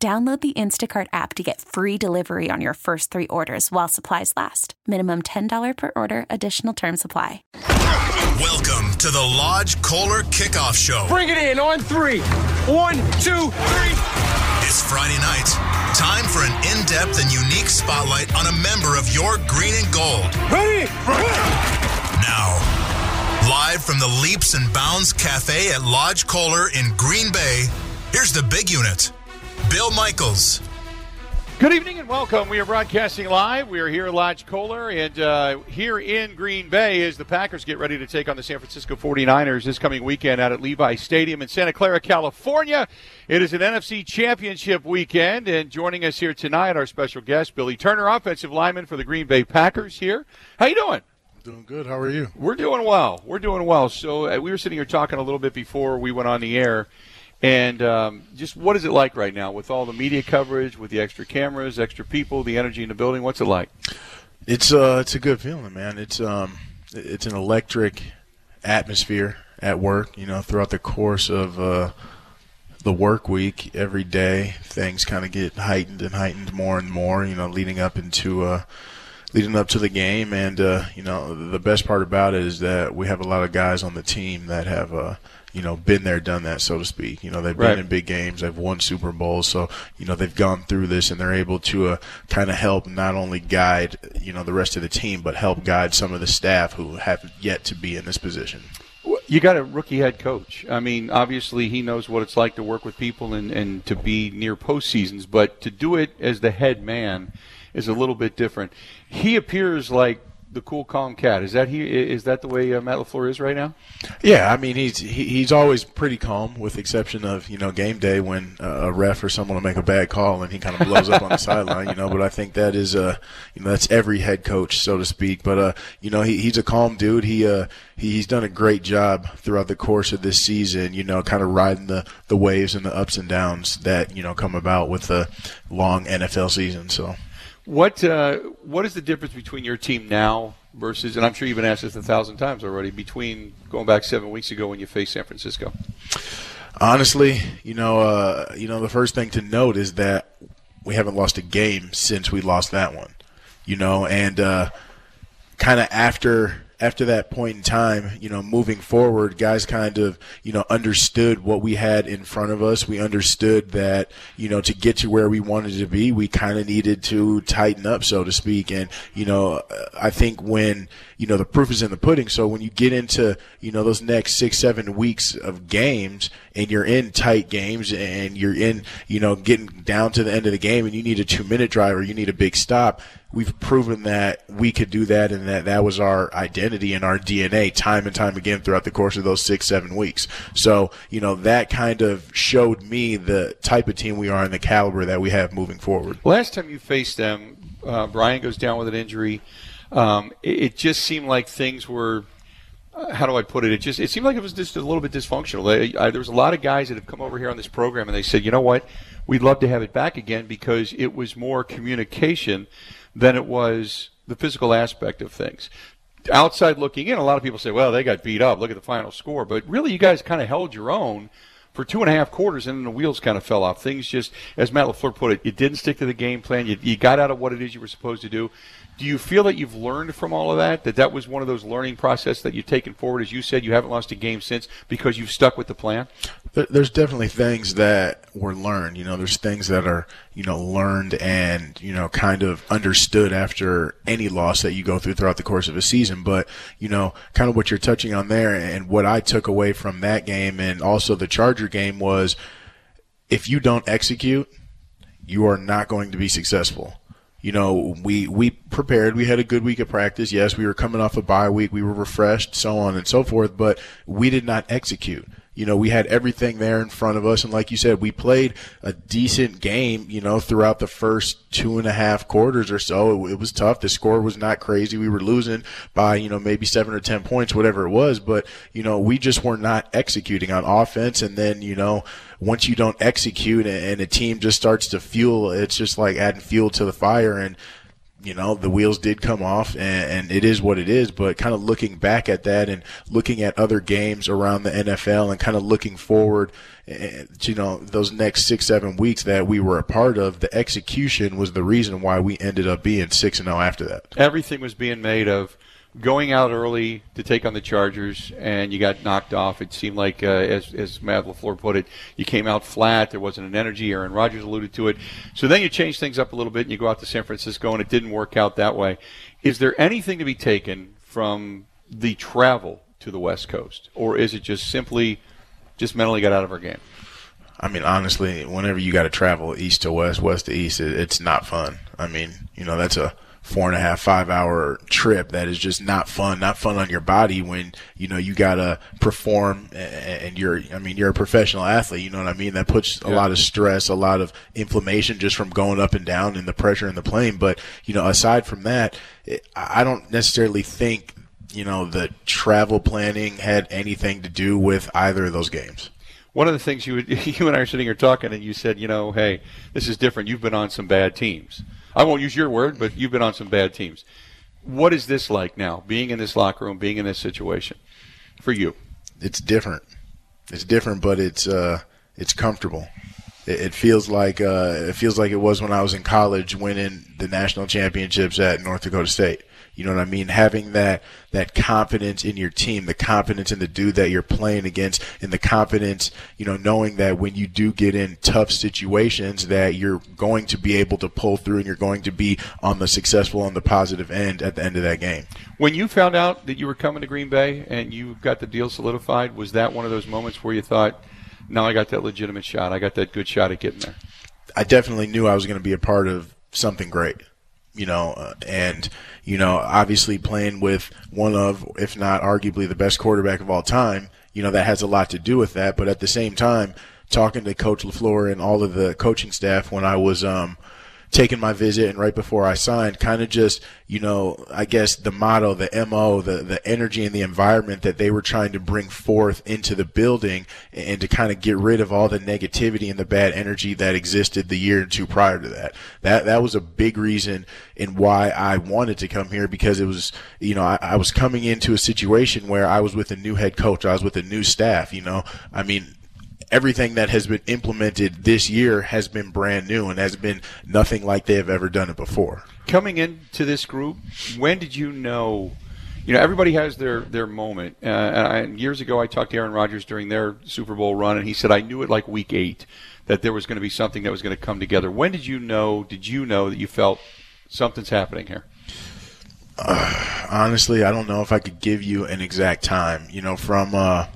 Download the Instacart app to get free delivery on your first three orders while supplies last. Minimum $10 per order, additional term supply. Welcome to the Lodge Kohler Kickoff Show. Bring it in on three. One, two, three. It's Friday night. Time for an in depth and unique spotlight on a member of your green and gold. Ready? For it! Now, live from the Leaps and Bounds Cafe at Lodge Kohler in Green Bay, here's the big unit. Bill Michaels. Good evening and welcome. We are broadcasting live. We are here at Lodge Kohler, and uh, here in Green Bay as the Packers get ready to take on the San Francisco 49ers this coming weekend out at Levi Stadium in Santa Clara, California. It is an NFC Championship weekend, and joining us here tonight, our special guest, Billy Turner, offensive lineman for the Green Bay Packers here. How you doing? Doing good. How are you? We're doing well. We're doing well. So uh, we were sitting here talking a little bit before we went on the air and um, just what is it like right now with all the media coverage, with the extra cameras, extra people, the energy in the building? What's it like? It's uh, it's a good feeling, man. It's um, it's an electric atmosphere at work. You know, throughout the course of uh, the work week, every day things kind of get heightened and heightened more and more. You know, leading up into uh, leading up to the game, and uh, you know, the best part about it is that we have a lot of guys on the team that have uh, you know, been there, done that, so to speak. You know, they've been Right. in big games, they've won Super Bowls, so you know they've gone through this, and they're able to uh, kind of help not only guide you know the rest of the team, but help guide some of the staff who have yet to be in this position. You got a rookie head coach. I mean, obviously he knows what it's like to work with people and, and to be near postseasons, but to do it as the head man is a little bit different. He appears like the cool, calm cat. Is that he? Is that the way uh, Matt LaFleur is right now? Yeah, I mean he's he, he's always pretty calm, with the exception of you know game day when uh, a ref or someone will make a bad call and he kind of blows up on the sideline, you know. But I think that is uh you know that's every head coach, so to speak. But uh you know he, he's a calm dude. He uh he, he's done a great job throughout the course of this season, you know, kind of riding the the waves and the ups and downs that you know come about with a long NFL season. So. What uh, What is the difference between your team now versus? And I'm sure you've been asked this a thousand times already. Between going back seven weeks ago when you faced San Francisco. Honestly, you know, uh, you know, the first thing to note is that we haven't lost a game since we lost that one. You know, and uh, kind of after after that point in time, you know, moving forward, guys kind of, you know, understood what we had in front of us. We understood that, you know, to get to where we wanted to be, we kind of needed to tighten up, so to speak. And, you know, uh, I think when, you know, the proof is in the pudding. So when you get into, you know, those next six, seven weeks of games and you're in tight games and you're in, you know, getting down to the end of the game and you need a two minute drive or you need a big stop, we've proven that we could do that and that that was our identity and our DNA time and time again throughout the course of those six, seven weeks. So, you know, that kind of showed me the type of team we are and the caliber that we have moving forward. Last time you faced them, uh, Brian goes down with an injury. Um, it, it just seemed like things were. Uh, How do I put it? It just it seemed like it was just a little bit dysfunctional. I, there was a lot of guys that have come over here on this program and they said, you know what, we'd love to have it back again because it was more communication than it was the physical aspect of things. Outside looking in, a lot of people say, well, they got beat up. Look at the final score. But really, you guys kind of held your own for two and a half quarters, and then the wheels kind of fell off. Things just, as Matt LaFleur put it, you didn't stick to the game plan. You, you got out of what it is you were supposed to do. Do you feel that you've learned from all of that? That that was one of those learning process that you've taken forward? As you said, you haven't lost a game since because you've stuck with the plan. There's definitely things that were learned. You know, there's things that are, you know, learned and, you know, kind of understood after any loss that you go through throughout the course of a season. But, you know, kind of what you're touching on there and what I took away from that game and also the Charger game was if you don't execute, you are not going to be successful. You know, we we prepared. We had a good week of practice. Yes, we were coming off a bye week. We were refreshed, so on and so forth. But we did not execute. You know, we had everything there in front of us, and like you said, we played a decent game. You know, throughout the first two and a half quarters or so, it, it was tough. The score was not crazy. We were losing by you know maybe seven or ten points, whatever it was. But you know, we just were not executing on offense, and then you know once you don't execute and a team just starts to fuel, it's just like adding fuel to the fire. And, you know, the wheels did come off and, and, it is what it is. But kind of looking back at that and looking at other games around the NFL and kind of looking forward eh, to, you know, those next six, seven weeks that we were a part of, the execution was the reason why we ended up being 6 and 0 after that. Everything was being made of going out early to take on the Chargers, and you got knocked off. It seemed like, uh, as, as Matt LaFleur put it, you came out flat. There wasn't an energy. Aaron Rodgers alluded to it. So then you change things up a little bit, and you go out to San Francisco, and it didn't work out that way. Is there anything to be taken from the travel to the West Coast, or is it just simply just mentally got out of our game? I mean, honestly, whenever you got to travel east to west, west to east, it, it's not fun. I mean, you know, that's a – four and a half, five hour trip that is just not fun, not fun on your body when, you know, you gotta perform and you're, I mean, you're a professional athlete, you know what I mean? That puts a lot of stress, a lot of inflammation just from going up and down and the pressure in the plane. But, you know, aside from that, I don't necessarily think, you know, the travel planning had anything to do with either of those games one of the things you would, you and I are sitting here talking, and you said, you know, hey, this is different. You've been on some bad teams. I won't use your word, but you've been on some bad teams. What is this like now, being in this locker room, being in this situation for you? It's different. It's different, but it's uh, it's comfortable. It, it feels like uh, it feels like it was when I was in college, winning the national championships at North Dakota State. You know what I mean? Having that that confidence in your team, the confidence in the dude that you're playing against, and the confidence, you know, knowing that when you do get in tough situations, that you're going to be able to pull through and you're going to be on the successful, on the positive end at the end of that game. When you found out that you were coming to Green Bay and you got the deal solidified, was that one of those moments where you thought, "Now I got that legitimate shot. I got that good shot at getting there." I definitely knew I was going to be a part of something great you know, uh, and you know, obviously playing with one of, if not arguably, the best quarterback of all time, you know, that has a lot to do with that. But at the same time, talking to Coach LaFleur and all of the coaching staff when I was um, taking my visit and right before I signed, kind of just, you know, I guess the motto, the MO, the, the energy and the environment that they were trying to bring forth into the building and to kind of get rid of all the negativity and the bad energy that existed the year or two prior to that. That, that was a big reason in why I wanted to come here because it was, you know, I, I was coming into a situation where I was with a new head coach. I was with a new staff, you know, I mean, everything that has been implemented this year has been brand new and has been nothing like they have ever done it before. Coming into this group, when did you know? You know, everybody has their their moment. Uh, and I, years ago, I talked to Aaron Rodgers during their Super Bowl run, and he said, "I knew it like week eight that there was going to be something that was going to come together." When did you know? Did you know that you felt something's happening here? Uh, honestly, I don't know if I could give you an exact time. You know, from uh,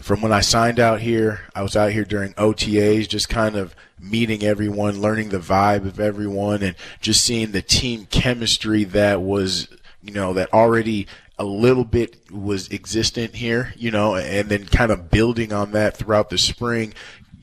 from when I signed out here, I was out here during OTAs, just kind of meeting everyone, learning the vibe of everyone, and just seeing the team chemistry that was, you know, that already a little bit was existent here, you know, and then kind of building on that throughout the spring,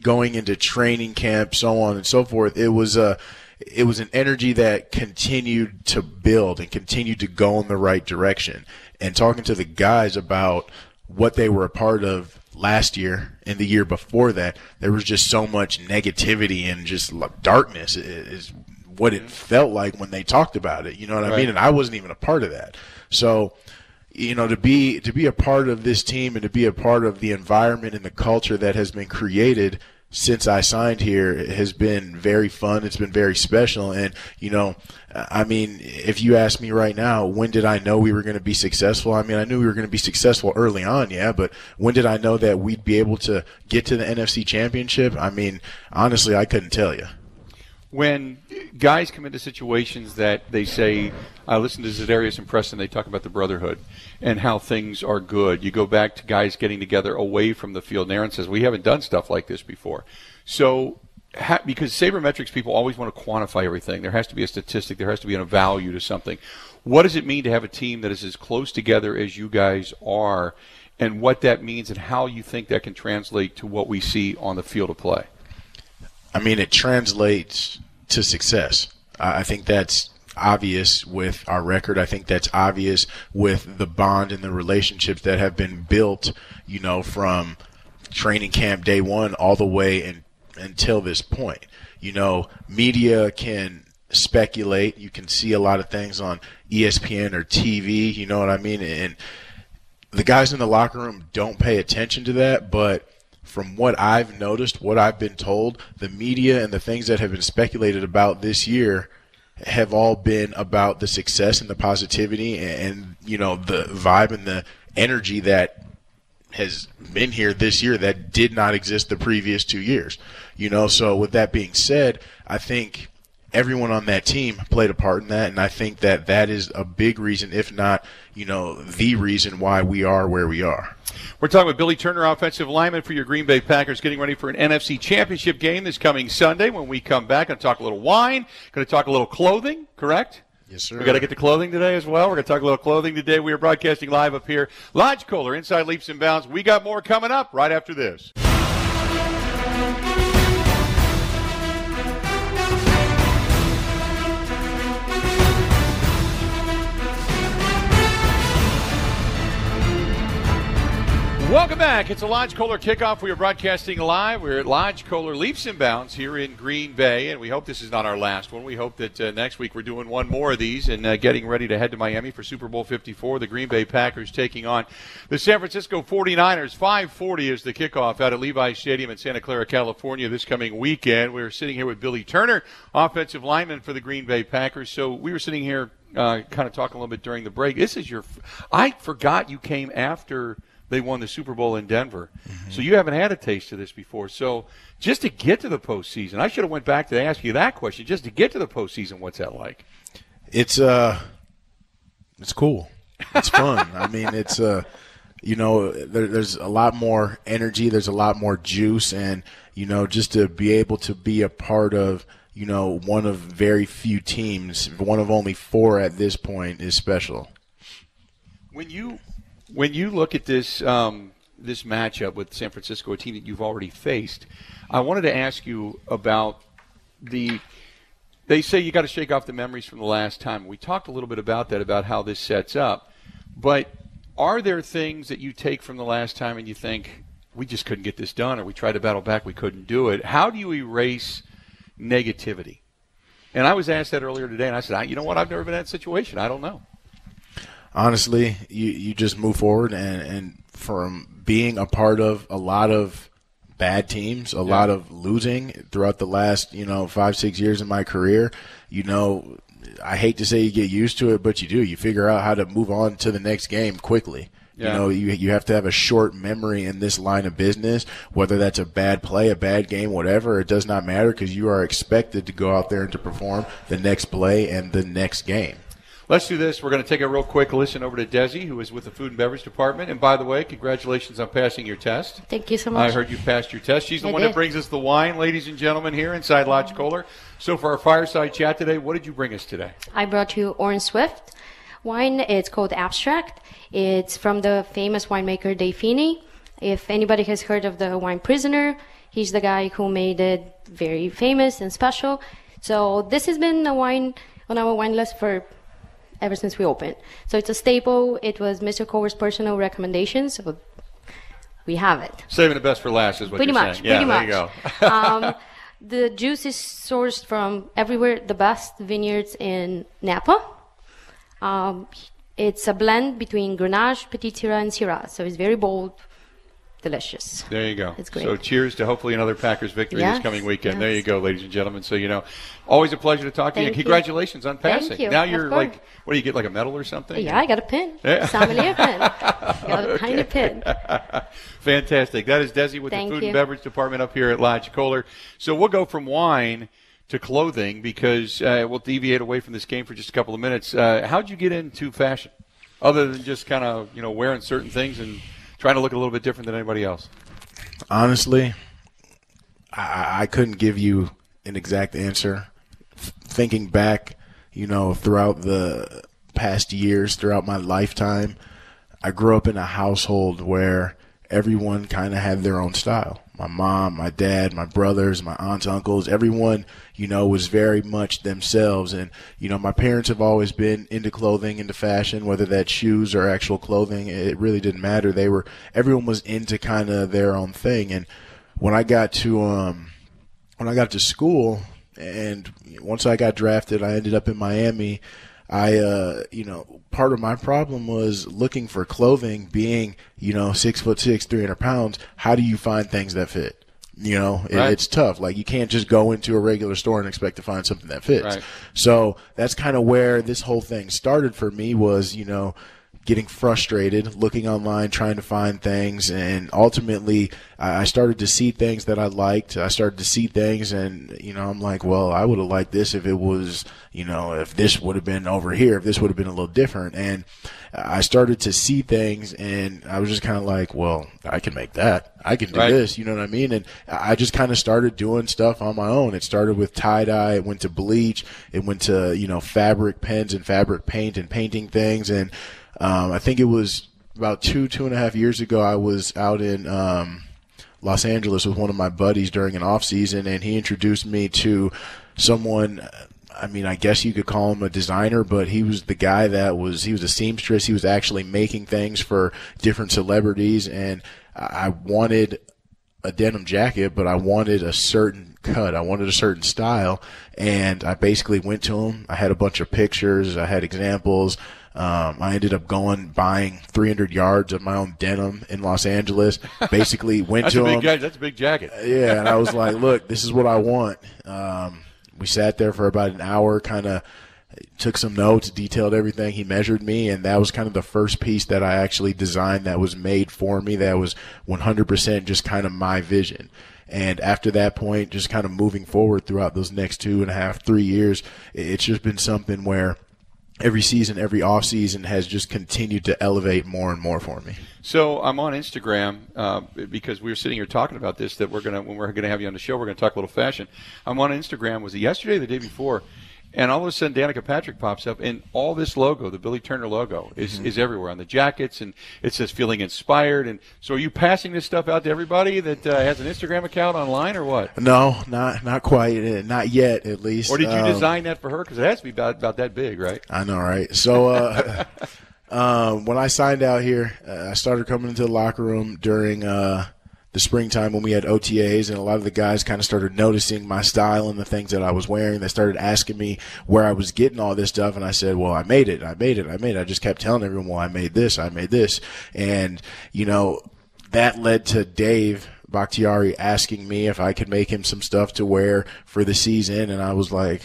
going into training camp, so on and so forth. It was a, it was an energy that continued to build and continued to go in the right direction. And talking to the guys about what they were a part of last year and the year before that, there was just so much negativity and just darkness is what it felt like when they talked about it. You know what right. I mean? And I wasn't even a part of that. So, you know, to be to be a part of this team and to be a part of the environment and the culture that has been created – since I signed here has been very fun. It's been very special. And, you know, I mean, if you ask me right now, when did I know we were going to be successful? I mean, I knew we were going to be successful early on, yeah, but when did I know that we'd be able to get to the NFC championship? I mean, honestly, I couldn't tell you when guys come into situations that they say, I listen to Za'Darius and Preston, they talk about the brotherhood and how things are good. You go back to guys getting together away from the field, and Aaron says, We haven't done stuff like this before. So ha- because sabermetrics people always want to quantify everything. There has to be a statistic. There has to be a value to something. What does it mean to have a team that is as close together as you guys are, and what that means, and how you think that can translate to what we see on the field of play? I mean, it translates to success. I think that's obvious with our record. I think that's obvious with the bond and the relationships that have been built, you know, from training camp day one all the way until this point. You know, media can speculate. You can see a lot of things on ESPN or TV. You know what I mean? And the guys in the locker room don't pay attention to that, but from what I've noticed, what I've been told, the media and the things that have been speculated about this year have all been about the success and the positivity and, and you know the vibe and the energy that has been here this year that did not exist the previous two years. You know, so with that being said, I think everyone on that team played a part in that, and I think that that is a big reason, if not, you know, the reason why we are where we are. We're talking with Billy Turner, offensive lineman for your Green Bay Packers, getting ready for an NFC Championship game this coming Sunday. When we come back, going to talk a little wine, going to talk a little clothing, correct? Yes, sir. We got to get to clothing today as well. We're going to talk a little clothing today. We are broadcasting live up here, Lodge Kohler, inside Leaps and Bounds. We got more coming up right after this. Welcome back. It's a Lodge Kohler kickoff. We are broadcasting live. We're at Lodge Kohler Leaps and Bounds here in Green Bay, and we hope this is not our last one. We hope that uh, next week we're doing one more of these and uh, getting ready to head to Miami for Super Bowl 54. The Green Bay Packers taking on the San Francisco 49ers. 540 is the kickoff out at Levi Stadium in Santa Clara, California this coming weekend. We're sitting here with Billy Turner, offensive lineman for the Green Bay Packers. So we were sitting here uh, kind of talking a little bit during the break. This is your. I forgot you came after they won the Super Bowl in Denver. Mm-hmm. So you haven't had a taste of this before. So just to get to the postseason, I should have went back to ask you that question. Just to get to the postseason, what's that like? It's uh, it's cool. It's fun. I mean, it's uh, you know, there, there's a lot more energy. There's a lot more juice, and you know, just to be able to be a part of you know one of very few teams, one of only four at this point, is special. When you when you look at this um, this matchup with San Francisco, a team that you've already faced, I wanted to ask you about the. They say you got to shake off the memories from the last time. We talked a little bit about that, about how this sets up. But are there things that you take from the last time and you think we just couldn't get this done, or we tried to battle back, we couldn't do it? How do you erase negativity? And I was asked that earlier today, and I said, you know what? I've never been in that situation. I don't know honestly, you, you just move forward and, and from being a part of a lot of bad teams, a yeah. lot of losing throughout the last, you know, five, six years in my career, you know, I hate to say you get used to it, but you do. You figure out how to move on to the next game quickly. Yeah. You know, you you have to have a short memory in this line of business. Whether that's a bad play, a bad game, whatever, it does not matter because you are expected to go out there and to perform the next play and the next game. Let's do this. We're going to take a real quick listen over to Desi, who is with the Food and Beverage Department. And by the way, congratulations on passing your test. Thank you so much. I heard you passed your test. She's the I one did. that brings us the wine, ladies and gentlemen, here inside Lodge Kohler. So for our fireside chat today, what did you bring us today? I brought you Orin Swift wine. It's called Abstract. It's from the famous winemaker Dave Phinney. If anybody has heard of the wine prisoner, he's the guy who made it very famous and special. So this has been a wine on our wine list for ever since we opened. So it's a staple. It was Mr. Kohler's personal recommendation, so we have it. Saving the best for last is what pretty you're much, saying. Yeah, pretty there you go. um, the juice is sourced from everywhere. The best vineyards in Napa. Um, it's a blend between Grenache, Petite Sirah, and Syrah. So it's very bold, delicious. There you go. It's great. So cheers to hopefully another Packers victory Yes, this coming weekend. yes. There you go, ladies and gentlemen. So you know, always a pleasure to talk to you. You. congratulations on Thank passing. you. Now you're like, what do you get? Like a medal or something? Yeah, I got a pin. Yeah. Sommelier pin. Got a tiny pin. Fantastic. That is Desi with Thank the Food you. and Beverage Department up here at Lodge Kohler. So we'll go from wine to clothing because uh, we'll deviate away from this game for just a couple of minutes. Uh, how'd you get into fashion, other than just kind of you know wearing certain things and trying to look a little bit different than anybody else? Honestly, I, I couldn't give you an exact answer. Thinking back, you know, throughout the past years, throughout my lifetime, I grew up in a household where everyone kind of had their own style. My mom, my dad, my brothers, my aunts, uncles, everyone, you know, was very much themselves. And, you know, my parents have always been into clothing, into fashion, whether that's shoes or actual clothing. It really didn't matter. They were, everyone was into kind of their own thing. And when I got to, um, when I got to school and once I got drafted, I ended up in Miami. I, uh, you know, part of my problem was looking for clothing, being, you know, six foot six, 300 pounds. How do you find things that fit? You know, it, Right. it's tough. Like you can't just go into a regular store and expect to find something that fits. Right. So that's kind of where this whole thing started for me was, you know, getting frustrated, looking online, trying to find things, and ultimately I started to see things that I liked. I started to see things, and you know, I'm like, well, I would have liked this if it was, you know, if this would have been over here, if this would have been a little different, and I started to see things, and I was just kind of like, well, I can make that. I can do Right. this. You know what I mean? And I just kind of started doing stuff on my own. It started with tie dye. It went to bleach. It went to you know fabric pens and fabric paint and painting things. And um, I think it was about two two and a half years ago. I was out in um, Los Angeles with one of my buddies during an off season, and he introduced me to someone. I mean, I guess you could call him a designer, but he was the guy that was he was a seamstress. He was actually making things for different celebrities, and I I wanted a denim jacket, but I wanted a certain cut. I wanted a certain style, and I basically went to him. I had a bunch of pictures. I had examples. Um, I ended up going buying 300 yards of my own denim in Los Angeles. Basically, went to him. guy. That's a big jacket. Yeah, and I was like, look, this is what I want. Um, we sat there for about an hour, kind of took some notes, detailed everything. He measured me, and that was kind of the first piece that I actually designed that was made for me. That was 100% just kind of my vision. And after that point, just kind of moving forward throughout those next two and a half, three years, it's just been something where every season, every off season has just continued to elevate more and more for me. So I'm on Instagram uh, because we were sitting here talking about this. That we're gonna when we're gonna have you on the show, we're gonna talk a little fashion. I'm on Instagram. Was it yesterday, or the day before? And all of a sudden, Danica Patrick pops up, and all this logo, the Billy Turner logo, is, Mm-hmm. is everywhere on the jackets, and it says "feeling inspired." And so, are you passing this stuff out to everybody that uh, has an Instagram account online, or what? No, not not quite, uh, not yet, at least. Or did you Um, design that for her? Because it has to be about, about that big, right? I know, right? So, uh, um, when I signed out here, uh, I started coming into the locker room during uh, the springtime when we had OTAs, and a lot of the guys kind of started noticing my style and the things that I was wearing. They started asking me where I was getting all this stuff, and I said, "Well, I made it. I made it. I made it." I just kept telling everyone, "Well, I made this. I made this," and you know, that led to Dave. Bakhtiari asking me if I could make him some stuff to wear for the season, and I was like,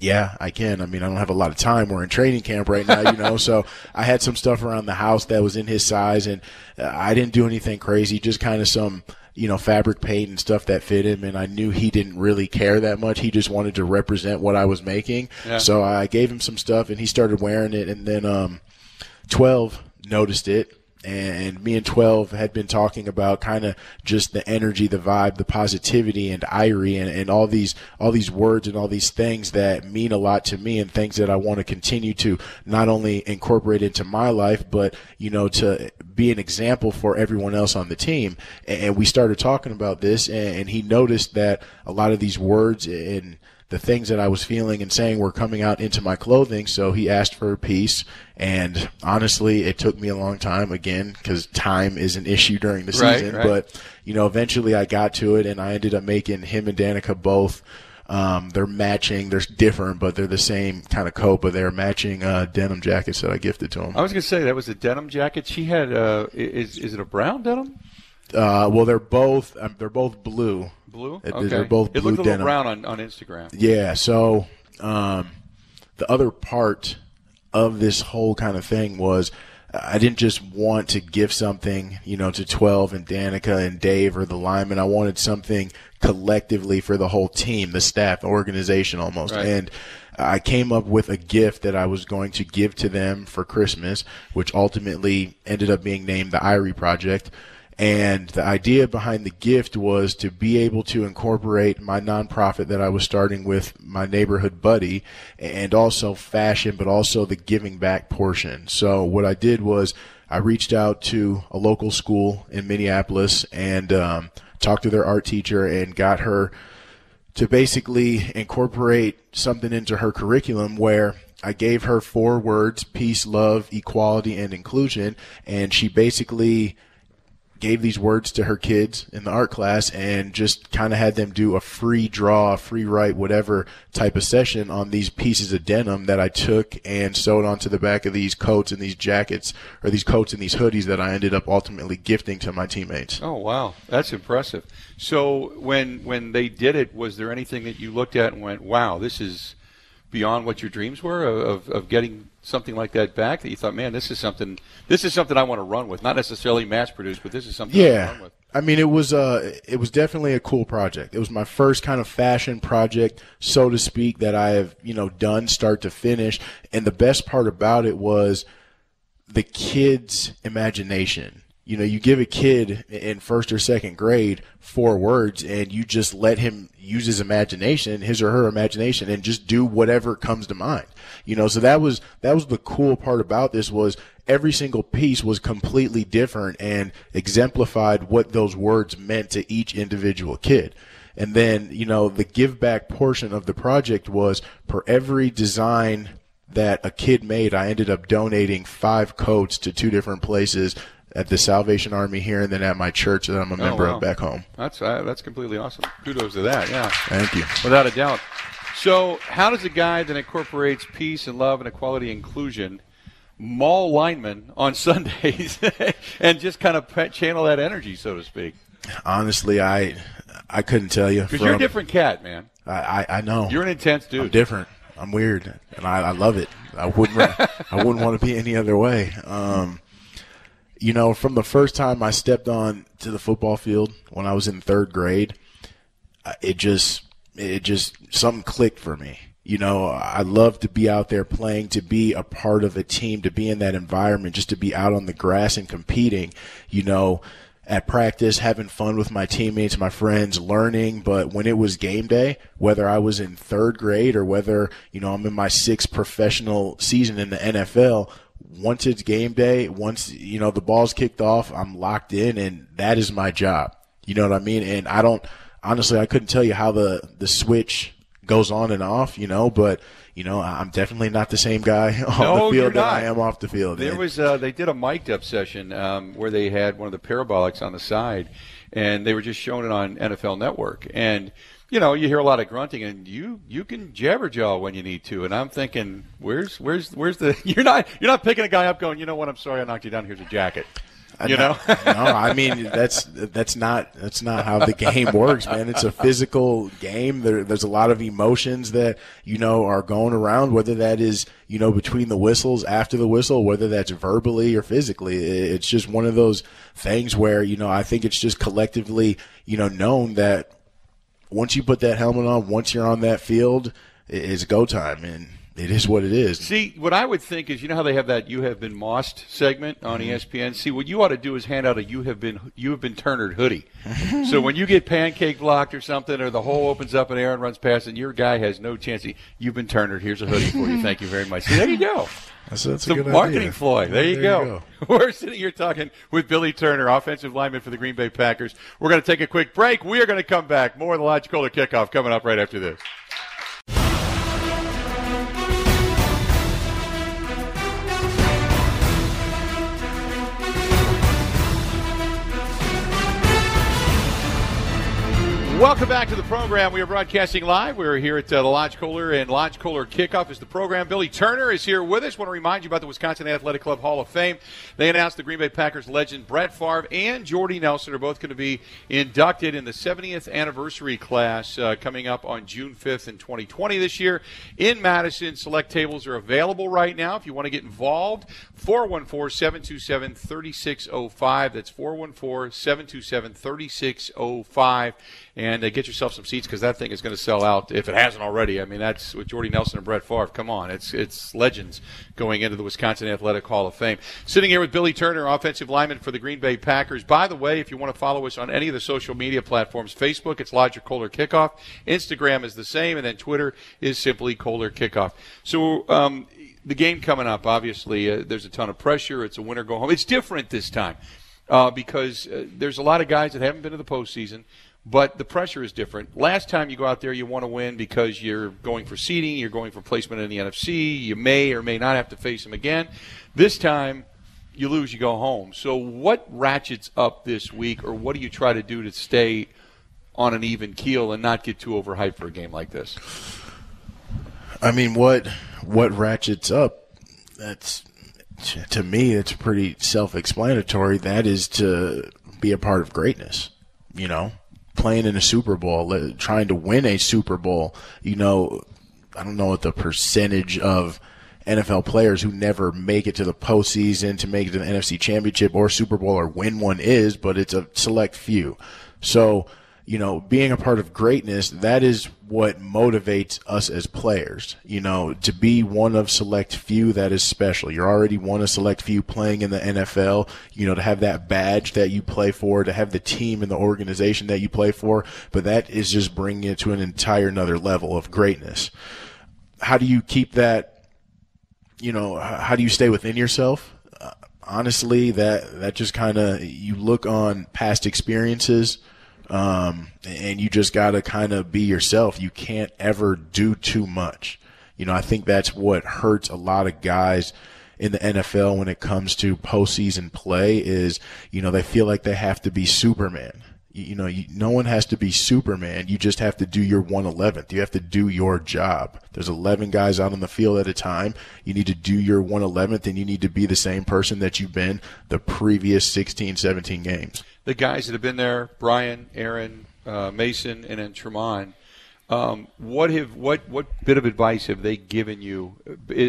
yeah, I can. I mean, I don't have a lot of time. We're in training camp right now, you know. so I had some stuff around the house that was in his size, and uh, I didn't do anything crazy. Just kind of some, you know, fabric paint and stuff that fit him. And I knew he didn't really care that much. He just wanted to represent what I was making. Yeah. So I gave him some stuff, and he started wearing it. And then um, twelve noticed it. And me and 12 had been talking about kind of just the energy, the vibe, the positivity and Irie and, and all these, all these words and all these things that mean a lot to me and things that I want to continue to not only incorporate into my life, but, you know, to be an example for everyone else on the team. And, we started talking about this and he noticed that a lot of these words and, the things that I was feeling and saying were coming out into my clothing. So he asked for a piece. And honestly, it took me a long time again because time is an issue during the season. right. But, you know, eventually I got to it and I ended up making him and Danica both. Um, they're matching. They're different, but they're the same kind of coat. But they're matching uh, denim jackets that I gifted to him. I was going to say that was a denim jacket. She had. Uh, is is it a brown denim? Uh, well, they're both. Um, they're both blue. Blue. It- Okay. They're both It blue looked a little denim. brown on, on Instagram. Yeah. So um, the other part of this whole kind of thing was I didn't just want to give something, you know, to 12 and Danica and Dave or the linemen. I wanted something collectively for the whole team, the staff, the organization almost. Right. And I came up with a gift that I was going to give to them for Christmas, which ultimately ended up being named the Irie Project. And the idea behind the gift was to be able to incorporate my nonprofit that I was starting with my neighborhood buddy and also fashion, but also the giving back portion. So what I did was I reached out to a local school in Minneapolis and um, talked to their art teacher and got her to basically incorporate something into her curriculum where I gave her four words peace, love, equality, and inclusion. And she basically gave these words to her kids in the art class and just kind of had them do a free draw, free write, whatever type of session on these pieces of denim that I took and sewed onto the back of these coats and these jackets or these coats and these hoodies that I ended up ultimately gifting to my teammates. Oh wow, that's impressive. So when when they did it, was there anything that you looked at and went, "Wow, this is beyond what your dreams were of, of getting something like that back that you thought, man, this is something this is something I want to run with, not necessarily mass produced, but this is something yeah. I, I mean, it was uh, it was definitely a cool project. It was my first kind of fashion project, so to speak, that I have you know done start to finish. And the best part about it was the kids' imagination you know, you give a kid in first or second grade four words and you just let him use his imagination, his or her imagination and just do whatever comes to mind. You know, so that was, that was the cool part about this was every single piece was completely different and exemplified what those words meant to each individual kid. And then, you know, the give back portion of the project was for every design that a kid made, I ended up donating five coats to two different places at the Salvation Army here, and then at my church that I'm a oh, member wow. of back home. That's uh, that's completely awesome. Kudos to that. Yeah. Thank you. Without a doubt. So, how does a guy that incorporates peace and love and equality and inclusion maul linemen on Sundays and just kind of channel that energy, so to speak? Honestly, I I couldn't tell you. Because you're a different cat, man. I, I, I know. You're an intense dude. I'm different. I'm weird, and I, I love it. I wouldn't I wouldn't want to be any other way. Um, you know, from the first time I stepped on to the football field when I was in third grade, uh, it just it just something clicked for me. You know, I love to be out there playing, to be a part of a team, to be in that environment, just to be out on the grass and competing. You know, at practice, having fun with my teammates, my friends, learning. But when it was game day, whether I was in third grade or whether, you know, I'm in my sixth professional season in the NFL, once it's game day, once you know the ball's kicked off, I'm locked in, and that is my job. You know what I mean? And I don't honestly, I couldn't tell you how the the switch goes on and off. You know, but you know, I'm definitely not the same guy on no, the field that I am off the field. There was uh, they did a mic'd up session um, where they had one of the parabolics on the side, and they were just showing it on NFL Network, and you know, you hear a lot of grunting, and you you can jabberjaw when you need to. And I'm thinking, where's where's where's the? You're not you're not picking a guy up, going, you know what? I'm sorry, I knocked you down. Here's a jacket. You know? no, I mean that's that's not that's not how the game works, man. It's a physical game. There, there's a lot of emotions that you know are going around, whether that is you know between the whistles, after the whistle, whether that's verbally or physically. It's just one of those things where you know I think it's just collectively you know known that once you put that helmet on, once you're on that field, it's go time, and it is what it is. See, what I would think is, you know how they have that "You Have Been Mossed" segment on mm-hmm. ESPN. See, what you ought to do is hand out a "You Have Been You Have Been Turnered" hoodie. so when you get pancake blocked or something, or the hole opens up and Aaron runs past, and your guy has no chance, you've been turnered. Here's a hoodie for you. Thank you very much. See, there you go. That's, that's the marketing idea. ploy. There, you, there go. you, go. We're sitting here talking with Billy Turner, offensive lineman for the Green Bay Packers. We're going to take a quick break. We are going to come back. More of the Lodge Kohler kickoff coming up right after this. Welcome back to the program. We are broadcasting live. We're here at uh, the Lodge Kohler and Lodge Kohler Kickoff is the program. Billy Turner is here with us. Want to remind you about the Wisconsin Athletic Club Hall of Fame. They announced the Green Bay Packers legend Brett Favre and Jordy Nelson are both going to be inducted in the 70th anniversary class uh, coming up on June 5th in 2020 this year in Madison. Select tables are available right now if you want to get involved. 414-727-3605. That's 414-727-3605. And and uh, get yourself some seats because that thing is going to sell out if it hasn't already. I mean, that's with Jordy Nelson and Brett Favre. Come on, it's it's legends going into the Wisconsin Athletic Hall of Fame. Sitting here with Billy Turner, offensive lineman for the Green Bay Packers. By the way, if you want to follow us on any of the social media platforms, Facebook it's Lodge Kohler Kickoff, Instagram is the same, and then Twitter is simply Kohler Kickoff. So. Um, the game coming up, obviously, uh, there's a ton of pressure. It's a winner go home. It's different this time uh, because uh, there's a lot of guys that haven't been to the postseason, but the pressure is different. Last time you go out there, you want to win because you're going for seeding, you're going for placement in the NFC. You may or may not have to face them again. This time, you lose, you go home. So, what ratchets up this week, or what do you try to do to stay on an even keel and not get too overhyped for a game like this? I mean, what what ratchets up? That's to me, it's pretty self-explanatory. That is to be a part of greatness. You know, playing in a Super Bowl, trying to win a Super Bowl. You know, I don't know what the percentage of NFL players who never make it to the postseason to make it to the NFC Championship or Super Bowl or win one is, but it's a select few. So you know, being a part of greatness, that is what motivates us as players. You know, to be one of select few that is special. You're already one of select few playing in the NFL. You know, to have that badge that you play for, to have the team and the organization that you play for, but that is just bringing it to an entire another level of greatness. How do you keep that? You know, how do you stay within yourself? Uh, honestly, that that just kind of you look on past experiences um, and you just got to kind of be yourself. You can't ever do too much. You know, I think that's what hurts a lot of guys in the NFL when it comes to postseason play is, you know, they feel like they have to be Superman. You, know, you, no one has to be Superman. You just have to do your 111th. You have to do your job. There's 11 guys out on the field at a time. You need to do your 111th and you need to be the same person that you've been the previous 16, 17 games the guys that have been there, Brian, Aaron, uh, Mason, and then Tramon. Um, what have what what bit of advice have they given you,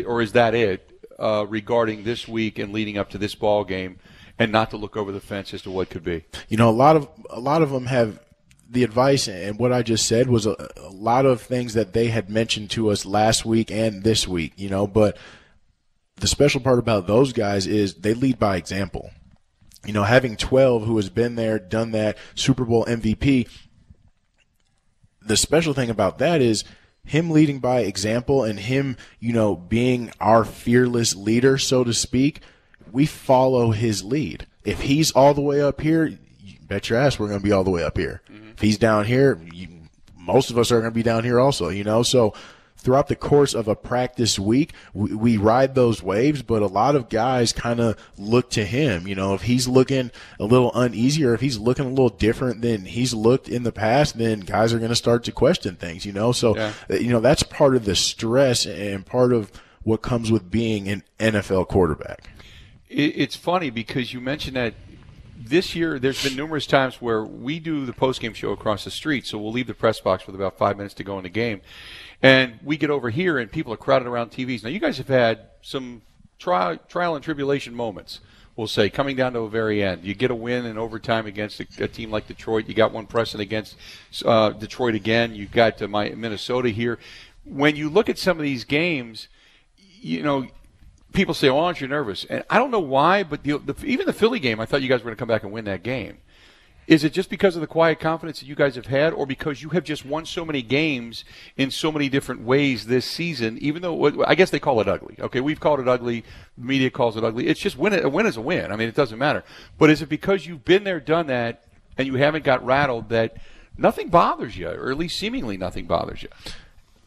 or is that it uh, regarding this week and leading up to this ball game, and not to look over the fence as to what could be? You know, a lot of a lot of them have the advice and what I just said was a, a lot of things that they had mentioned to us last week and this week. You know, but the special part about those guys is they lead by example you know, having 12 who has been there, done that, Super Bowl MVP, the special thing about that is him leading by example and him, you know, being our fearless leader, so to speak. We follow his lead. If he's all the way up here, you bet your ass we're going to be all the way up here. Mm-hmm. If he's down here, you, most of us are going to be down here also, you know? So throughout the course of a practice week, we, we ride those waves, but a lot of guys kind of look to him. You know, if he's looking a little uneasy or if he's looking a little different than he's looked in the past, then guys are going to start to question things, you know? So, yeah. Uh, you know, that's part of the stress and part of what comes with being an NFL quarterback. It's funny because you mentioned that this year there's been numerous times where we do the post-game show across the street, so we'll leave the press box with about five minutes to go in the game. And we get over here and people are crowded around TVs. Now, you guys have had some trial, trial and tribulation moments, we'll say, coming down to a very end. You get a win in overtime against a, a team like Detroit. You got one pressing against uh, Detroit again. You got uh, my, Minnesota here. When you look at some of these games, you know, people say, "Oh, aren't you nervous?" And I don't know why, but the, the, even the Philly game, I thought you guys were going to come back and win that game. Is it just because of the quiet confidence that you guys have had, or because you have just won so many games in so many different ways this season? Even though I guess they call it ugly. Okay, we've called it ugly. The media calls it ugly. It's just win. A win is a win. I mean, it doesn't matter. But is it because you've been there, done that, and you haven't got rattled that nothing bothers you, or at least seemingly nothing bothers you?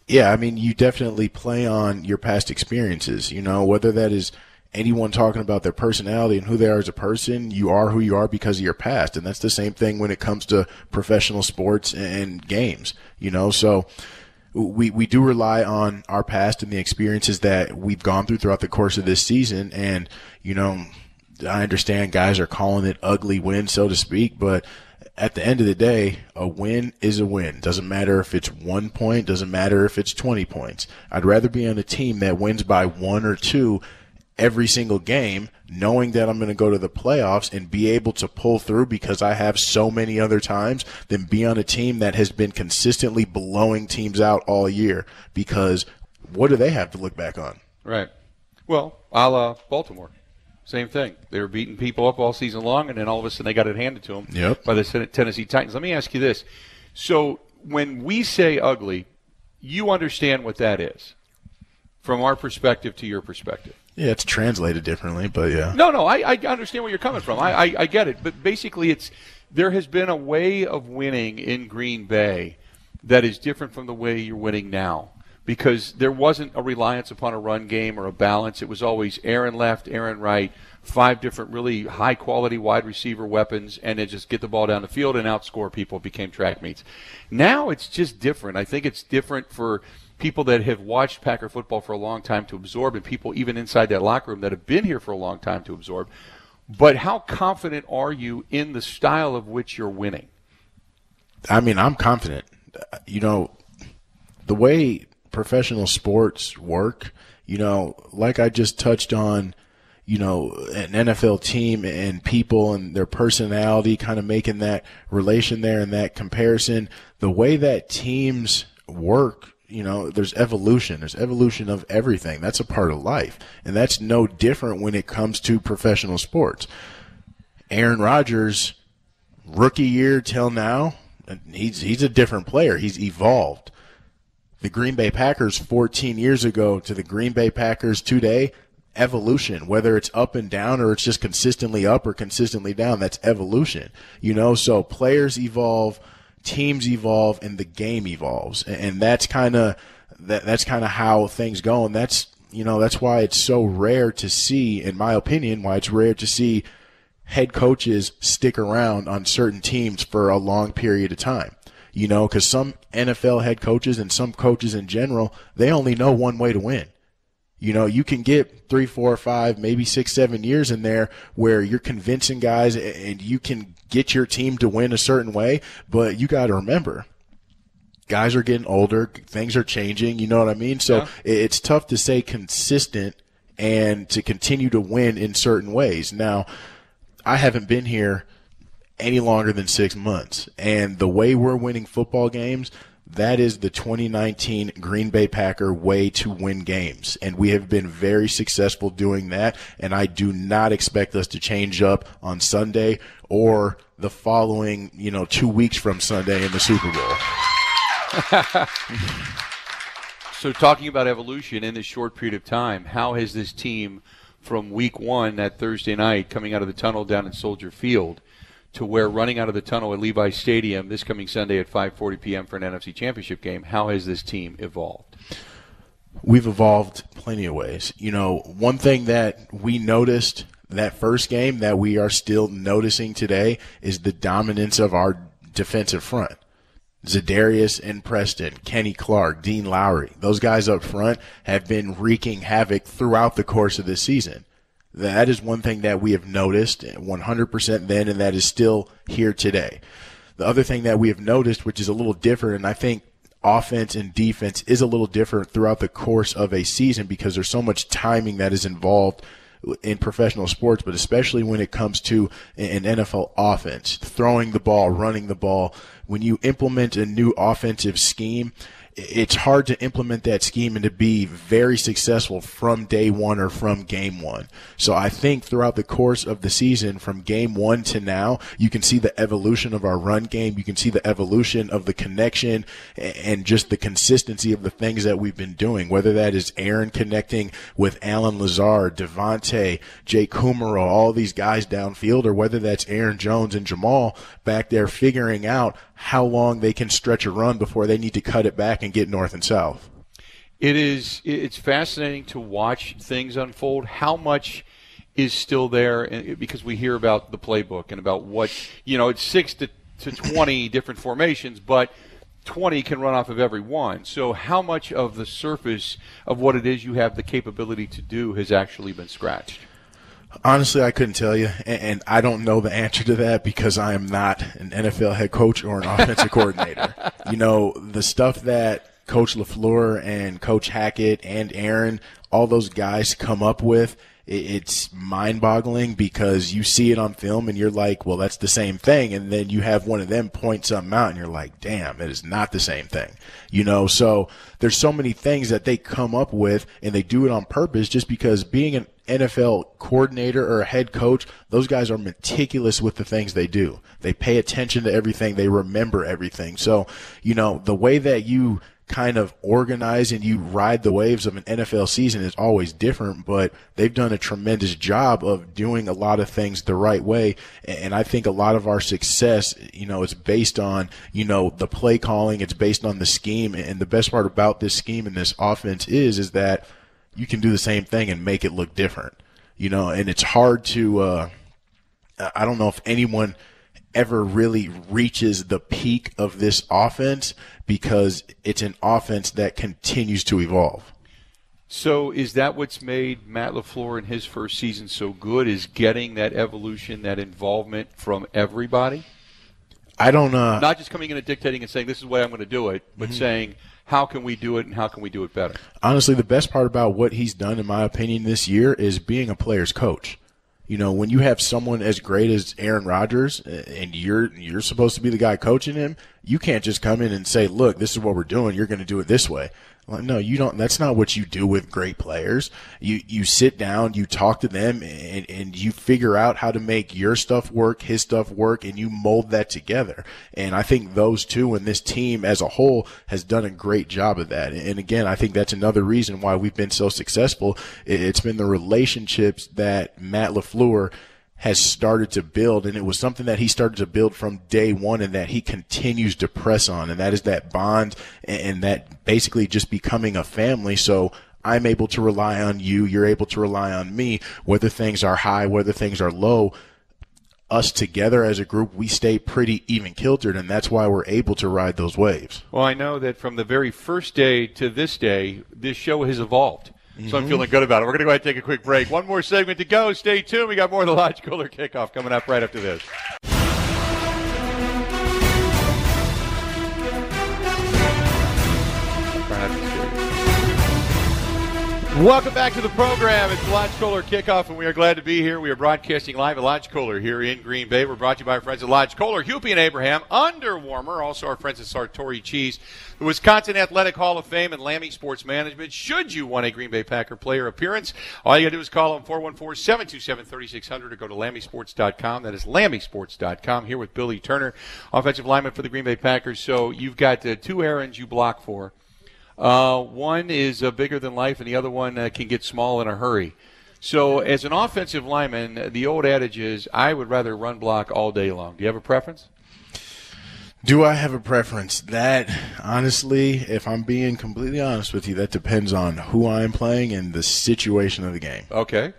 Yeah, I mean, you definitely play on your past experiences. You know, whether that is anyone talking about their personality and who they are as a person, you are who you are because of your past. And that's the same thing when it comes to professional sports and games, you know? So we, we do rely on our past and the experiences that we've gone through throughout the course of this season. And, you know, I understand guys are calling it ugly win, so to speak, but at the end of the day, a win is a win. Doesn't matter if it's one point, doesn't matter if it's 20 points. I'd rather be on a team that wins by one or two every single game, knowing that I'm going to go to the playoffs and be able to pull through because I have so many other times than be on a team that has been consistently blowing teams out all year because what do they have to look back on? Right. Well, a la Baltimore. Same thing. They were beating people up all season long, and then all of a sudden they got it handed to them Yep. by the Tennessee Titans. Let me ask you this. So when we say ugly, you understand what that is from our perspective to your perspective. Yeah, it's translated differently, but yeah. No, no, I, I understand where you're coming from. I, I, I get it. But basically, it's there has been a way of winning in Green Bay that is different from the way you're winning now because there wasn't a reliance upon a run game or a balance. It was always Aaron left, Aaron right, five different really high quality wide receiver weapons, and then just get the ball down the field and outscore people. Became track meets. Now it's just different. I think it's different for people that have watched Packer football for a long time to absorb, and people even inside that locker room that have been here for a long time to absorb. But how confident are you in the style of which you're winning? I mean, I'm confident. You know, the way professional sports work, you know, like I just touched on, you know, an NFL team and people and their personality kind of making that relation there and that comparison, the way that teams work you know, there's evolution. There's evolution of everything. That's a part of life. And that's no different when it comes to professional sports. Aaron Rodgers, rookie year till now, he's he's a different player. He's evolved. The Green Bay Packers 14 years ago to the Green Bay Packers today, evolution, whether it's up and down or it's just consistently up or consistently down, that's evolution. You know, so players evolve – teams evolve and the game evolves, and that's kind of that, that's kind of how things go, and that's you know that's why it's so rare to see, in my opinion, why it's rare to see head coaches stick around on certain teams for a long period of time. You know, because some NFL head coaches and some coaches in general, they only know one way to win. You know, you can get three, four, five, maybe six, seven years in there where you're convincing guys and you can get your team to win a certain way. But you got to remember, guys are getting older, things are changing. You know what I mean? So yeah. it's tough to stay consistent and to continue to win in certain ways. Now, I haven't been here any longer than six months, and the way we're winning football games, that is the 2019 Green Bay Packer way to win games. And we have been very successful doing that. And I do not expect us to change up on Sunday or the following, you know, two weeks from Sunday in the Super Bowl. so, talking about evolution in this short period of time, how has this team from week one, that Thursday night, coming out of the tunnel down in Soldier Field, to where running out of the tunnel at Levi Stadium this coming Sunday at 5:40 p.m. for an NFC Championship game. How has this team evolved? We've evolved plenty of ways. You know, one thing that we noticed that first game that we are still noticing today is the dominance of our defensive front. Za'Darius and Preston, Kenny Clark, Dean Lowry, those guys up front have been wreaking havoc throughout the course of this season. That is one thing that we have noticed 100% then, and that is still here today. The other thing that we have noticed, which is a little different, and I think offense and defense is a little different throughout the course of a season because there's so much timing that is involved in professional sports, but especially when it comes to an NFL offense, throwing the ball, running the ball. When you implement a new offensive scheme, it's hard to implement that scheme and to be very successful from day one or from game one. So I think throughout the course of the season, from game one to now, you can see the evolution of our run game. You can see the evolution of the connection and just the consistency of the things that we've been doing, whether that is Aaron connecting with Allen Lazard, Davante, Jake Kumerow, all these guys downfield, or whether that's Aaron Jones and Jamaal back there figuring out how long they can stretch a run before they need to cut it back and get north and south. It is. It's fascinating to watch things unfold. How much is still there? Eh, because we hear about the playbook and about what you know. It's six to, to twenty different formations, but 20 can run off of every one. So, how much of the surface of what it is you have the capability to do has actually been scratched? Honestly, I couldn't tell you, and I don't know the answer to that because I am not an NFL head coach or an offensive coordinator. You know, the stuff that Coach LaFleur and Coach Hackett and Aaron, all those guys come up with, it's mind boggling because you see it on film and you're like, well, that's the same thing. And then you have one of them point something out and you're like, damn, it is not the same thing. You know, so there's so many things that they come up with and they do it on purpose just because being an NFL coordinator or a head coach, those guys are meticulous with the things they do. They pay attention to everything. They remember everything. So, you know, the way that you kind of organize and you ride the waves of an NFL season is always different, but they've done a tremendous job of doing a lot of things the right way. And I think a lot of our success, you know, is based on, you know, the play calling. It's based on the scheme. And the best part about this scheme and this offense is, is that you can do the same thing and make it look different, you know, and it's hard to, uh, I don't know if anyone ever really reaches the peak of this offense because it's an offense that continues to evolve. So is that what's made Matt LaFleur in his first season so good is getting that evolution, that involvement from everybody? I don't uh not just coming in and dictating and saying this is the way I'm going to do it, but mm-hmm. saying how can we do it and how can we do it better? Honestly, the best part about what he's done in my opinion this year is being a player's coach. You know, when you have someone as great as Aaron Rodgers uh, and you're you're supposed to be the guy coaching him, you can't just come in and say, "Look, this is what we're doing. You're going to do it this way." No, you don't. That's not what you do with great players. You you sit down, you talk to them, and, and you figure out how to make your stuff work, his stuff work, and you mold that together. And I think those two and this team as a whole has done a great job of that. And again, I think that's another reason why we've been so successful. It's been the relationships that Matt LaFleur has started to build and it was something that he started to build from day one and that he continues to press on and that is that bond and that basically just becoming a family so I'm able to rely on you you're able to rely on me whether things are high whether things are low us together as a group, we stay pretty even kiltered, and that's why we're able to ride those waves. Well, I know that from the very first day to this day, this show has evolved. Mm-hmm. So I'm feeling good about it. We're going to go ahead and take a quick break. One more segment to go. Stay tuned. We got more of the Lodge Kohler kickoff coming up right after this. Welcome back to the program. It's Lodge Kohler Kickoff, and we are glad to be here. We are broadcasting live at Lodge Kohler here in Green Bay. We're brought to you by our friends at Lodge Kohler, Hupy and Abraham, Under Armour, also our friends at Sartori Cheese, the Wisconsin Athletic Hall of Fame, and Lammy Sports Management. Should you want a Green Bay Packer player appearance, all you got to do is call them 414-727-3600 or go to LammySports.com. That is LammySports.com. Here with Billy Turner, offensive lineman for the Green Bay Packers. So you've got uh, two Aarons you block for. Uh, one is uh, bigger than life, and the other one uh, can get small in a hurry. So, as an offensive lineman, the old adage is I would rather run block all day long. Do you have a preference? Do I have a preference? That, honestly, if I'm being completely honest with you, that depends on who I'm playing and the situation of the game. Okay.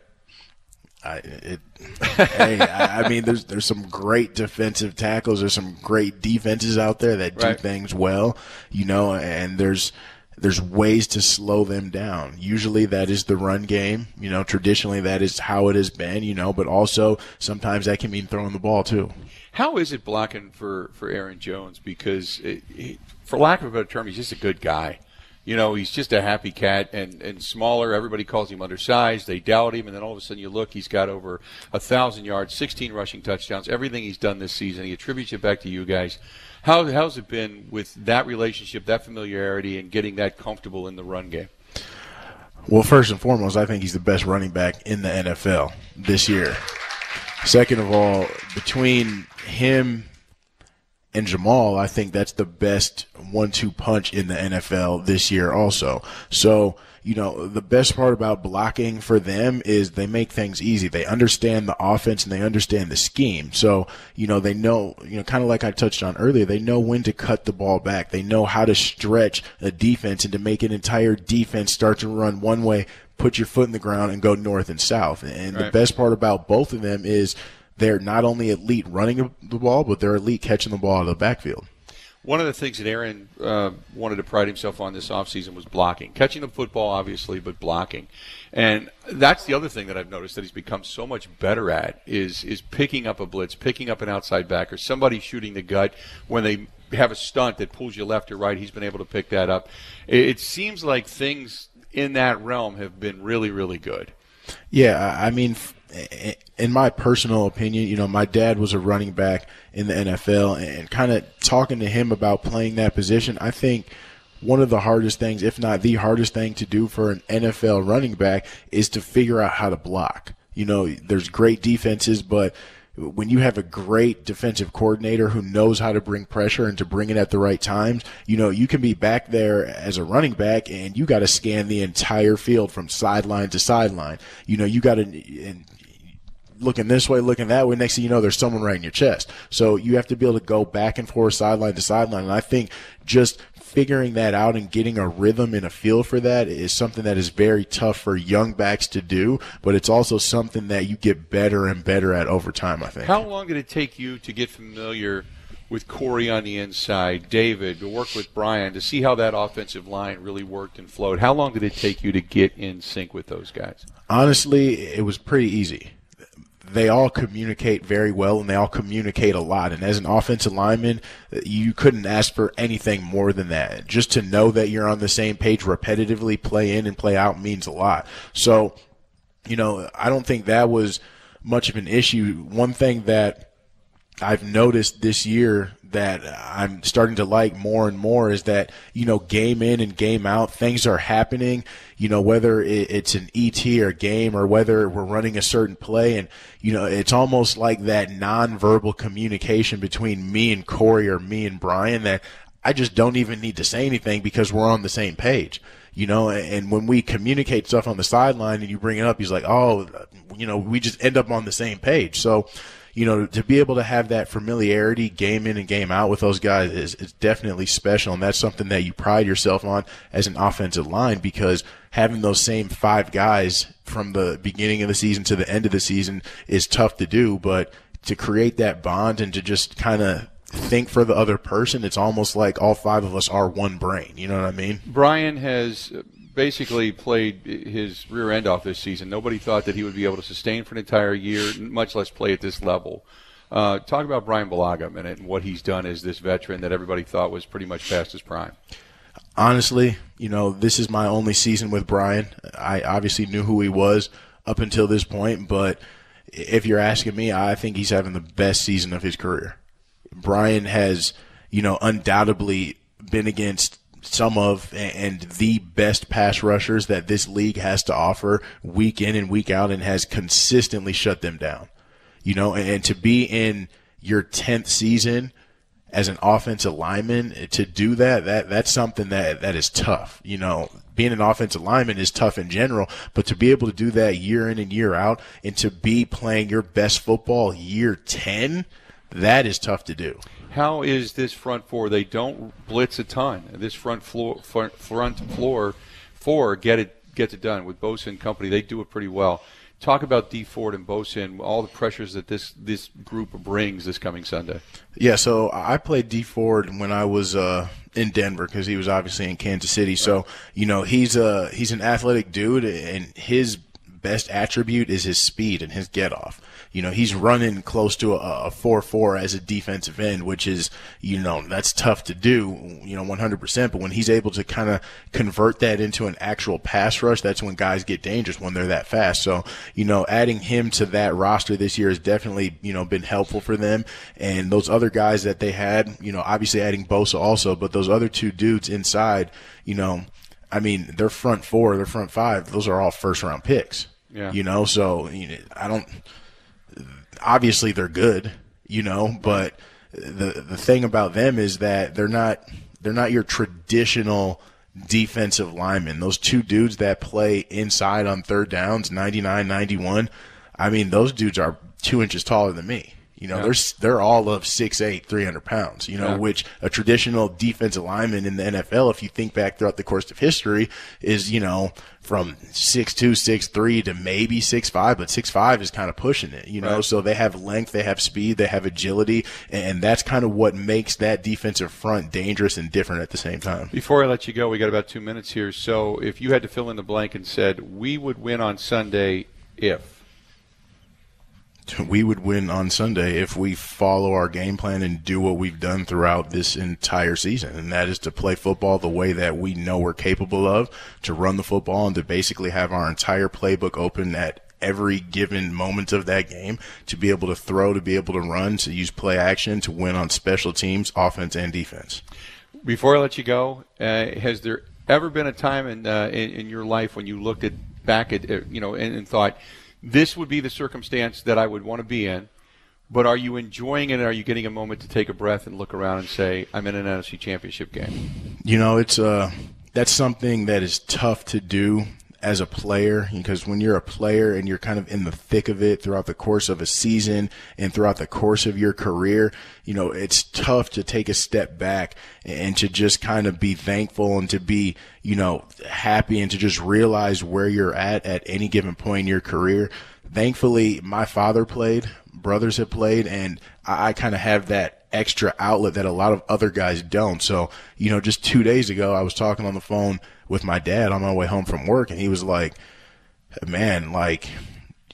I, it, hey, I, I, mean, there's there's some great defensive tackles. There's some great defenses out there that do right. things well, you know, and there's there's ways to slow them down. Usually that is the run game. You know, traditionally that is how it has been, you know, but also sometimes that can mean throwing the ball too. How is it blocking for, for Aaron Jones? Because, it, for lack of a better term, he's just a good guy. You know, he's just a happy cat and, and smaller. Everybody calls him undersized. They doubt him. And then all of a sudden you look, he's got over a 1,000 yards, 16 rushing touchdowns, everything he's done this season. He attributes it back to you guys. How, how's it been with that relationship, that familiarity, and getting that comfortable in the run game? Well, first and foremost, I think he's the best running back in the NFL this year. Second of all, between him and Jamaal, I think that's the best one-two punch in the NFL this year also. So you know, the best part about blocking for them is they make things easy. They understand the offense and they understand the scheme. So, you know, they know, you know, kind of like I touched on earlier, they know when to cut the ball back. They know how to stretch a defense and to make an entire defense start to run one way, put your foot in the ground and go north and south. And right. the best part about both of them is they're not only elite running the ball, but they're elite catching the ball out of the backfield. One of the things that Aaron uh, wanted to pride himself on this offseason was blocking. Catching the football, obviously, but blocking. And that's the other thing that I've noticed that he's become so much better at is is picking up a blitz, picking up an outside backer, somebody shooting the gut when they have a stunt that pulls you left or right. He's been able to pick that up. It, it seems like things in that realm have been really, really good. Yeah, I mean, in my personal opinion, you know, my dad was a running back in the NFL and kind of talking to him about playing that position, I think one of the hardest things, if not the hardest thing to do for an NFL running back is to figure out how to block. You know, there's great defenses, but when you have a great defensive coordinator who knows how to bring pressure and to bring it at the right times, you know, you can be back there as a running back and you got to scan the entire field from sideline to sideline. You know, you got to, and looking this way, looking that way. Next thing you know, there's someone right in your chest. So you have to be able to go back and forth, sideline to sideline. And I think just figuring that out and getting a rhythm and a feel for that is something that is very tough for young backs to do, but it's also something that you get better and better at over time, I think. How long did it take you to get familiar with Corey on the inside, David, to work with Brian, to see how that offensive line really worked and flowed? How long did it take you to get in sync with those guys? Honestly, it was pretty easy they all communicate very well and they all communicate a lot. And as an offensive lineman, you couldn't ask for anything more than that. Just to know that you're on the same page repetitively, play in and play out means a lot. So, you know, I don't think that was much of an issue. One thing that I've noticed this year that I'm starting to like more and more is that, you know, game in and game out, things are happening, you know, whether it's an ET or game or whether we're running a certain play. And, you know, it's almost like that nonverbal communication between me and Corey or me and Brian that I just don't even need to say anything because we're on the same page you know, and when we communicate stuff on the sideline and you bring it up, he's like, oh, you know, we just end up on the same page. So, you know, to be able to have that familiarity game in and game out with those guys is, is definitely special. And that's something that you pride yourself on as an offensive line because having those same five guys from the beginning of the season to the end of the season is tough to do. But to create that bond and to just kind of think for the other person, it's almost like all five of us are one brain. You know what I mean? Brian has basically played his rear end off this season. Nobody thought that he would be able to sustain for an entire year, much less play at this level. Uh, talk about Brian Bulaga a minute and what he's done as this veteran that everybody thought was pretty much past his prime. Honestly, you know, this is my only season with Brian. I obviously knew who he was up until this point, but if you're asking me, I think he's having the best season of his career. Brian has, you know, undoubtedly been against some of and the best pass rushers that this league has to offer week in and week out and has consistently shut them down. You know, and, to be in your 10th season as an offensive lineman eh, to do that, that that's something that that is tough. You know, being an offensive lineman is tough in general, but to be able to do that year in and year out and to be playing your best football year 10, that is tough to do how is this front four? They don't blitz a ton. This front floor, front, front floor, four get it gets it done with Bosa and company. They do it pretty well. Talk about Dee Ford and Bosa and all the pressures that this this group brings this coming Sunday. Yeah, so I played Dee Ford when I was uh, in Denver because he was obviously in Kansas City. So you know he's a he's an athletic dude, and his best attribute is his speed and his get off you know, he's running close to a, 4-4 as a defensive end, which is, you know, that's tough to do, you know, 100%. But when he's able to kind of convert that into an actual pass rush, that's when guys get dangerous when they're that fast. So, you know, adding him to that roster this year has definitely, you know, been helpful for them. And those other guys that they had, you know, obviously adding Bosa also, but those other two dudes inside, you know, I mean, their front four, their front five, those are all first round picks. Yeah. You know, so you know, I don't obviously they're good, you know, but the the thing about them is that they're not they're not your traditional defensive linemen. Those two dudes that play inside on third downs, 99, 91, I mean, those dudes are two inches taller than me. You know, yeah. they're they're all of 6'8", 300 pounds. You know, yeah. which a traditional defensive lineman in the NFL, if you think back throughout the course of history, is you know from six two, six three to maybe six five, but six five is kind of pushing it. You know, right. so they have length, they have speed, they have agility, and that's kind of what makes that defensive front dangerous and different at the same time. Before I let you go, we got about two minutes here. So if you had to fill in the blank and said we would win on Sunday if we would win on Sunday if we follow our game plan and do what we've done throughout this entire season. And that is to play football the way that we know we're capable of, to run the football and to basically have our entire playbook open at every given moment of that game to be able to throw, to be able to run, to use play action, to win on special teams, offense and defense. Before I let you go, uh, has there ever been a time in, uh, in, in your life when you looked at back at uh, you know and, and thought this would be the circumstance that I would want to be in? But are you enjoying it? Are you getting a moment to take a breath and look around and say, "I'm in an NFC Championship game"? You know, it's uh, that's something that is tough to do as a player because when you're a player and you're kind of in the thick of it throughout the course of a season and throughout the course of your career, you know, it's tough to take a step back and to just kind of be thankful and to be, you know, happy and to just realize where you're at at any given point in your career. Thankfully, my father played, brothers have played, and I, I kind of have that extra outlet that a lot of other guys don't. So, you know, just two days ago, I was talking on the phone with my dad on my way home from work, and he was like, "Man, like,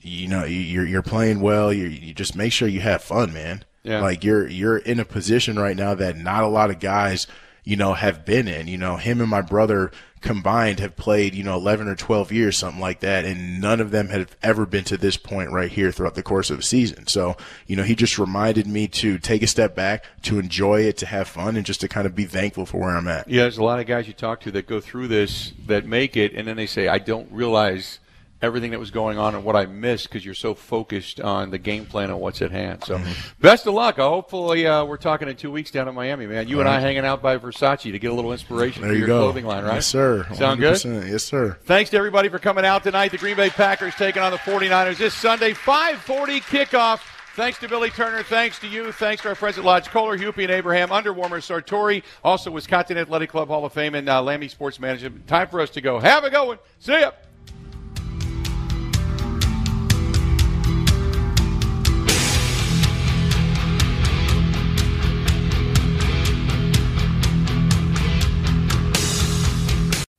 you know, you're you're playing well. You you just make sure you have fun, man. Yeah. Like you're you're in a position right now that not a lot of guys, you know, have been in. You know, him and my brother combined have played, you know, 11 or 12 years, something like that. And none of them have ever been to this point right here throughout the course of a season. So, you know, he just reminded me to take a step back, to enjoy it, to have fun, and just to kind of be thankful for where I'm at. Yeah, there's a lot of guys you talk to that go through this that make it, and then they say, "I don't realize." Everything that was going on and what I missed because you're so focused on the game plan and what's at hand. So, Mm-hmm. best of luck. Hopefully, uh, we're talking in two weeks down in Miami, man. You and I hanging out by Versace to get a little inspiration There for you your go. clothing line, right? Yes, sir. Sound good? 100%. Yes, sir. Thanks to everybody for coming out tonight. The Green Bay Packers taking on the 49ers this Sunday, 540 kickoff. Thanks to Billy Turner. Thanks to you. Thanks to our friends at Lodge Kohler, Hupy and Abraham, Under Armour, Sartori, also Wisconsin Athletic Club Hall of Fame, and uh, Lammy Sports Management. Time for us to go. Have a good one. See ya.